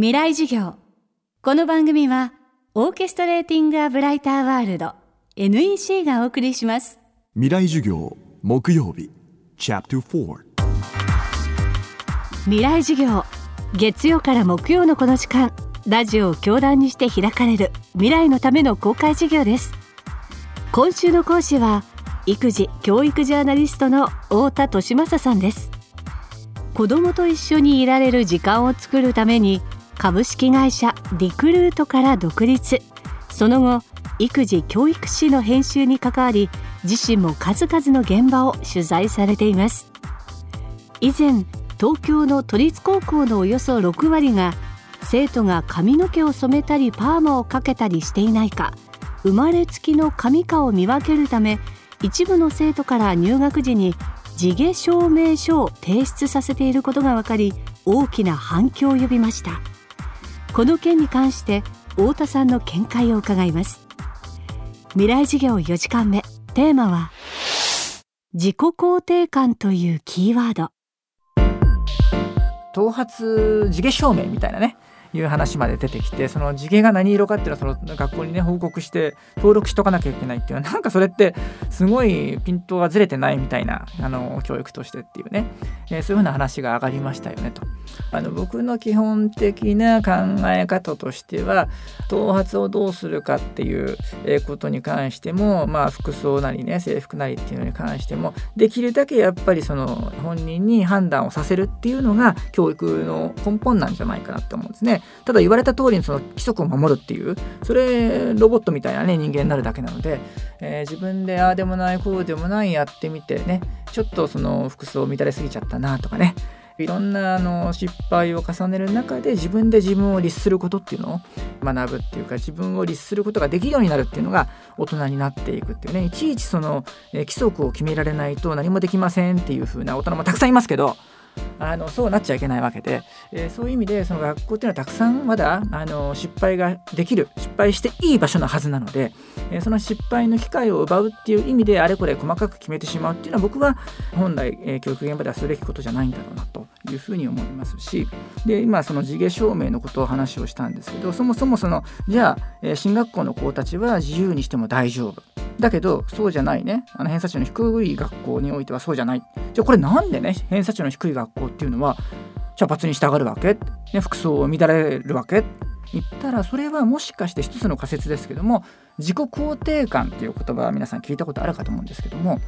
未来授業。この番組はオーケストレーティング・ア・ブライター・ワールド NEC がお送りします。未来授業木曜日チャプター4未来授業月曜から木曜のこの時間ラジオを教壇にして開かれる未来のための公開授業です。今週の講師は育児教育ジャーナリストの太田利正さんです。子供と一緒にいられる時間を作るために株式会社リクルートから独立。その後育児教育誌の編集に関わり自身も数々の現場を取材されています。以前東京の都立高校のおよそ6割が生徒が髪の毛を染めたりパーマをかけたりしていないか生まれつきの髪かを見分けるため一部の生徒から入学時に地毛証明書を提出させていることが分かり大きな反響を呼びました。この件に関して太田さんの見解を伺います。未来事業4時間目。テーマは自己肯定感というキーワード。頭髪地毛証明みたいなね。いう話まで出てきてその地毛が何色かっていうのはその学校にね報告して登録しとかなきゃいけないっていう。のはなんかそれってすごいピントがずれてないみたいなあの教育としてっていうね、えー、そういうふうな話が上がりましたよねと。あの僕の基本的な考え方としては頭髪をどうするかっていうことに関してもまあ服装なりね制服なりっていうのに関してもできるだけやっぱりその本人に判断をさせるっていうのが教育の根本なんじゃないかなって思うんですね。ただ言われた通りにその規則を守るっていうそれロボットみたいなね人間になるだけなので、えー、自分でああでもないこうでもないやってみてねちょっとその服装乱れすぎちゃったなとかねいろんなあの失敗を重ねる中で自分で自分を律することっていうのを学ぶっていうか自分を律することができるようになるっていうのが大人になっていくっていうね。いちいちその、え規則を決められないと何もできませんっていう風な大人もたくさんいますけどあのそうなっちゃいけないわけで、えー、そういう意味でその学校っていうのはたくさんまだあの失敗ができる失敗していい場所のはずなので、えー、その失敗の機会を奪うっていう意味であれこれ細かく決めてしまうっていうのは僕は本来、えー、教育現場ではすべきことじゃないんだろうなというふうに思いますしで今その地毛証明のことを話をしたんですけどそもそもそのじゃあ、え進学校の子たちは自由にしても大丈夫。だけどそうじゃないね。あの偏差値の低い学校においてはそうじゃない。じゃあこれなんでね偏差値の低い学校っていうのは茶髪に従うわけ、ね、服装を乱れるわけ？言ったらそれはもしかして一つの仮説ですけども自己肯定感っていう言葉は皆さん聞いたことあるかと思うんですけども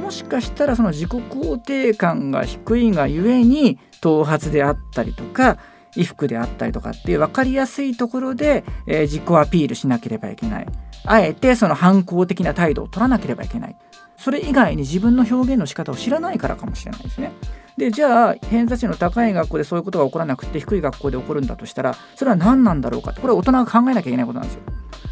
もしかしたらその自己肯定感が低いがゆえに頭髪であったりとか衣服であったりとかっていう分かりやすいところで、えー、自己アピールしなければいけないあえてその反抗的な態度を取らなければいけないそれ以外に自分の表現の仕方を知らないからかもしれないですね。でじゃあ偏差値の高い学校でそういうことが起こらなくて低い学校で起こるんだとしたらそれは何なんだろうかこれは大人が考えなきゃいけないことなんですよ。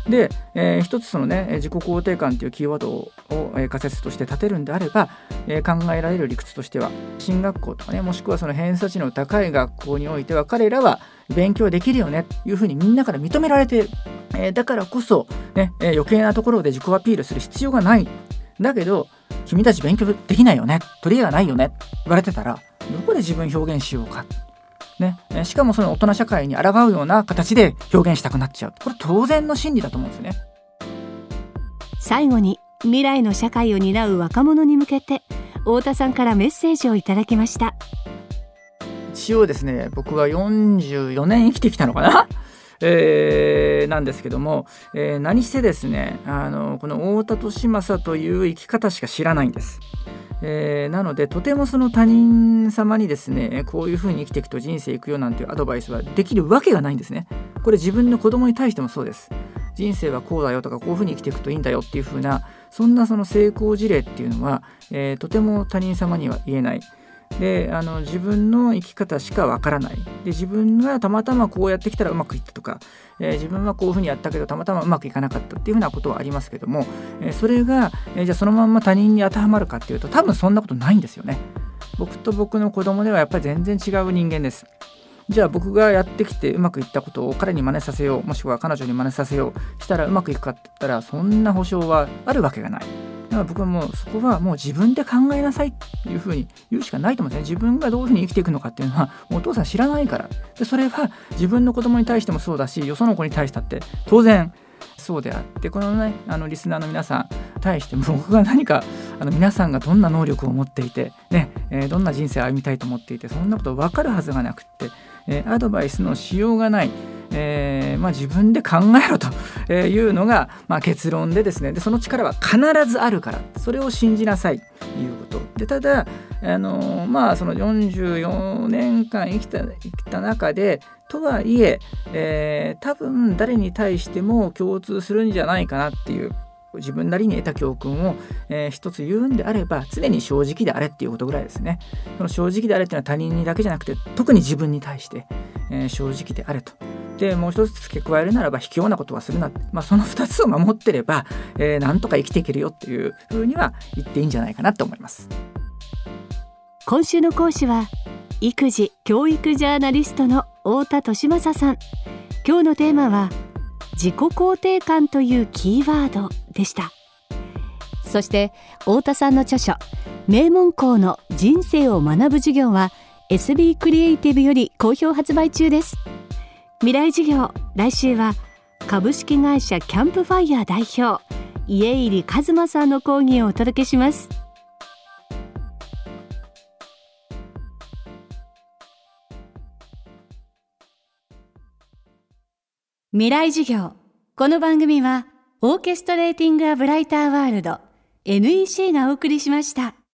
で、えー、一つそのね自己肯定感というキーワードを、え、仮説として立てるんであれば、えー、考えられる理屈としては進学校とかねもしくはその偏差値の高い学校においては彼らは勉強できるよねというふうにみんなから認められてる、えー、だからこそ、ねえ余計なところで自己アピールする必要がないだけど君たち勉強できないよね？取り柄がないよね？言われてたらどこで自分表現しようか？ね、しかもその大人社会に抗うような形で表現したくなっちゃう。これ当然の心理だと思うんですよね。最後に未来の社会を担う若者に向けて太田さんからメッセージをいただきました。一応ですね僕は44年生きてきたのかな？えー、なんですけども、えー、何せですねあのこの太田利政という生き方しか知らないんです。えー、なのでとてもその他人様にですねこういうふうに生きていくと人生いくよなんていうアドバイスはできるわけがないんですね。これ自分の子供に対してもそうです。人生はこうだよとかこういうふうに生きていくといいんだよっていうふうなそんなその成功事例っていうのは、えー、とても他人様には言えない。であの自分の生き方しかわからないで自分がたまたまこうやってきたらうまくいったとか、えー、自分はこういうふうにやったけどたまたまうまくいかなかったっていうふうなことはありますけども、えー、それが、えー、じゃあそのまんま他人に当てはまるかっていうと多分そんなことないんですよね。僕と僕の子供ではやっぱり全然違う人間です。じゃあ僕がやってきてうまくいったことを彼に真似させようもしくは彼女に真似させようしたらうまくいくかって言ったらそんな保証はあるわけがない。だから僕はもうそこはもう自分で考えなさいっていうふうに言うしかないと思うんですね自分がどういうふうに生きていくのかっていうのはもうお父さん知らないからでそれは自分の子供に対してもそうだしよその子に対してだって当然そうであってこのねあのリスナーの皆さん対しても僕が何かあの皆さんがどんな能力を持っていて、ねえー、どんな人生を歩みたいと思っていてそんなこと分かるはずがなくって、えー、アドバイスのしようがない。えーまあ、自分で考えろというのが、まあ、結論でですね。でその力は必ずあるからそれを信じなさいということ。でただあのまあその44年間生きた生きた中でとはいええー、多分誰に対しても共通するんじゃないかなっていう自分なりに得た教訓を、えー、一つ言うんであれば常に正直であれっていうことぐらいですね。その正直であれっていうのは他人にだけじゃなくて特に自分に対して、えー、正直であれと。でもう一つ付け加えるならば卑怯なことはするな、まあ、その2つを守ってれば、えー、なんとか生きていけるよっていうふうには言っていいんじゃないかなと思います。今週の講師は育児教育ジャーナリストの太田利正さん。今日のテーマは自己肯定感というキーワードでした。そして太田さんの著書名門校の人生を学ぶ授業は SB クリエイティブより好評発売中です。未来授業来週は株式会社キャンプファイヤー代表家入一馬さんの講義をお届けします未来授業この番組はオーケストレーティング・ア・ブライター・ワールド NEC がお送りしました。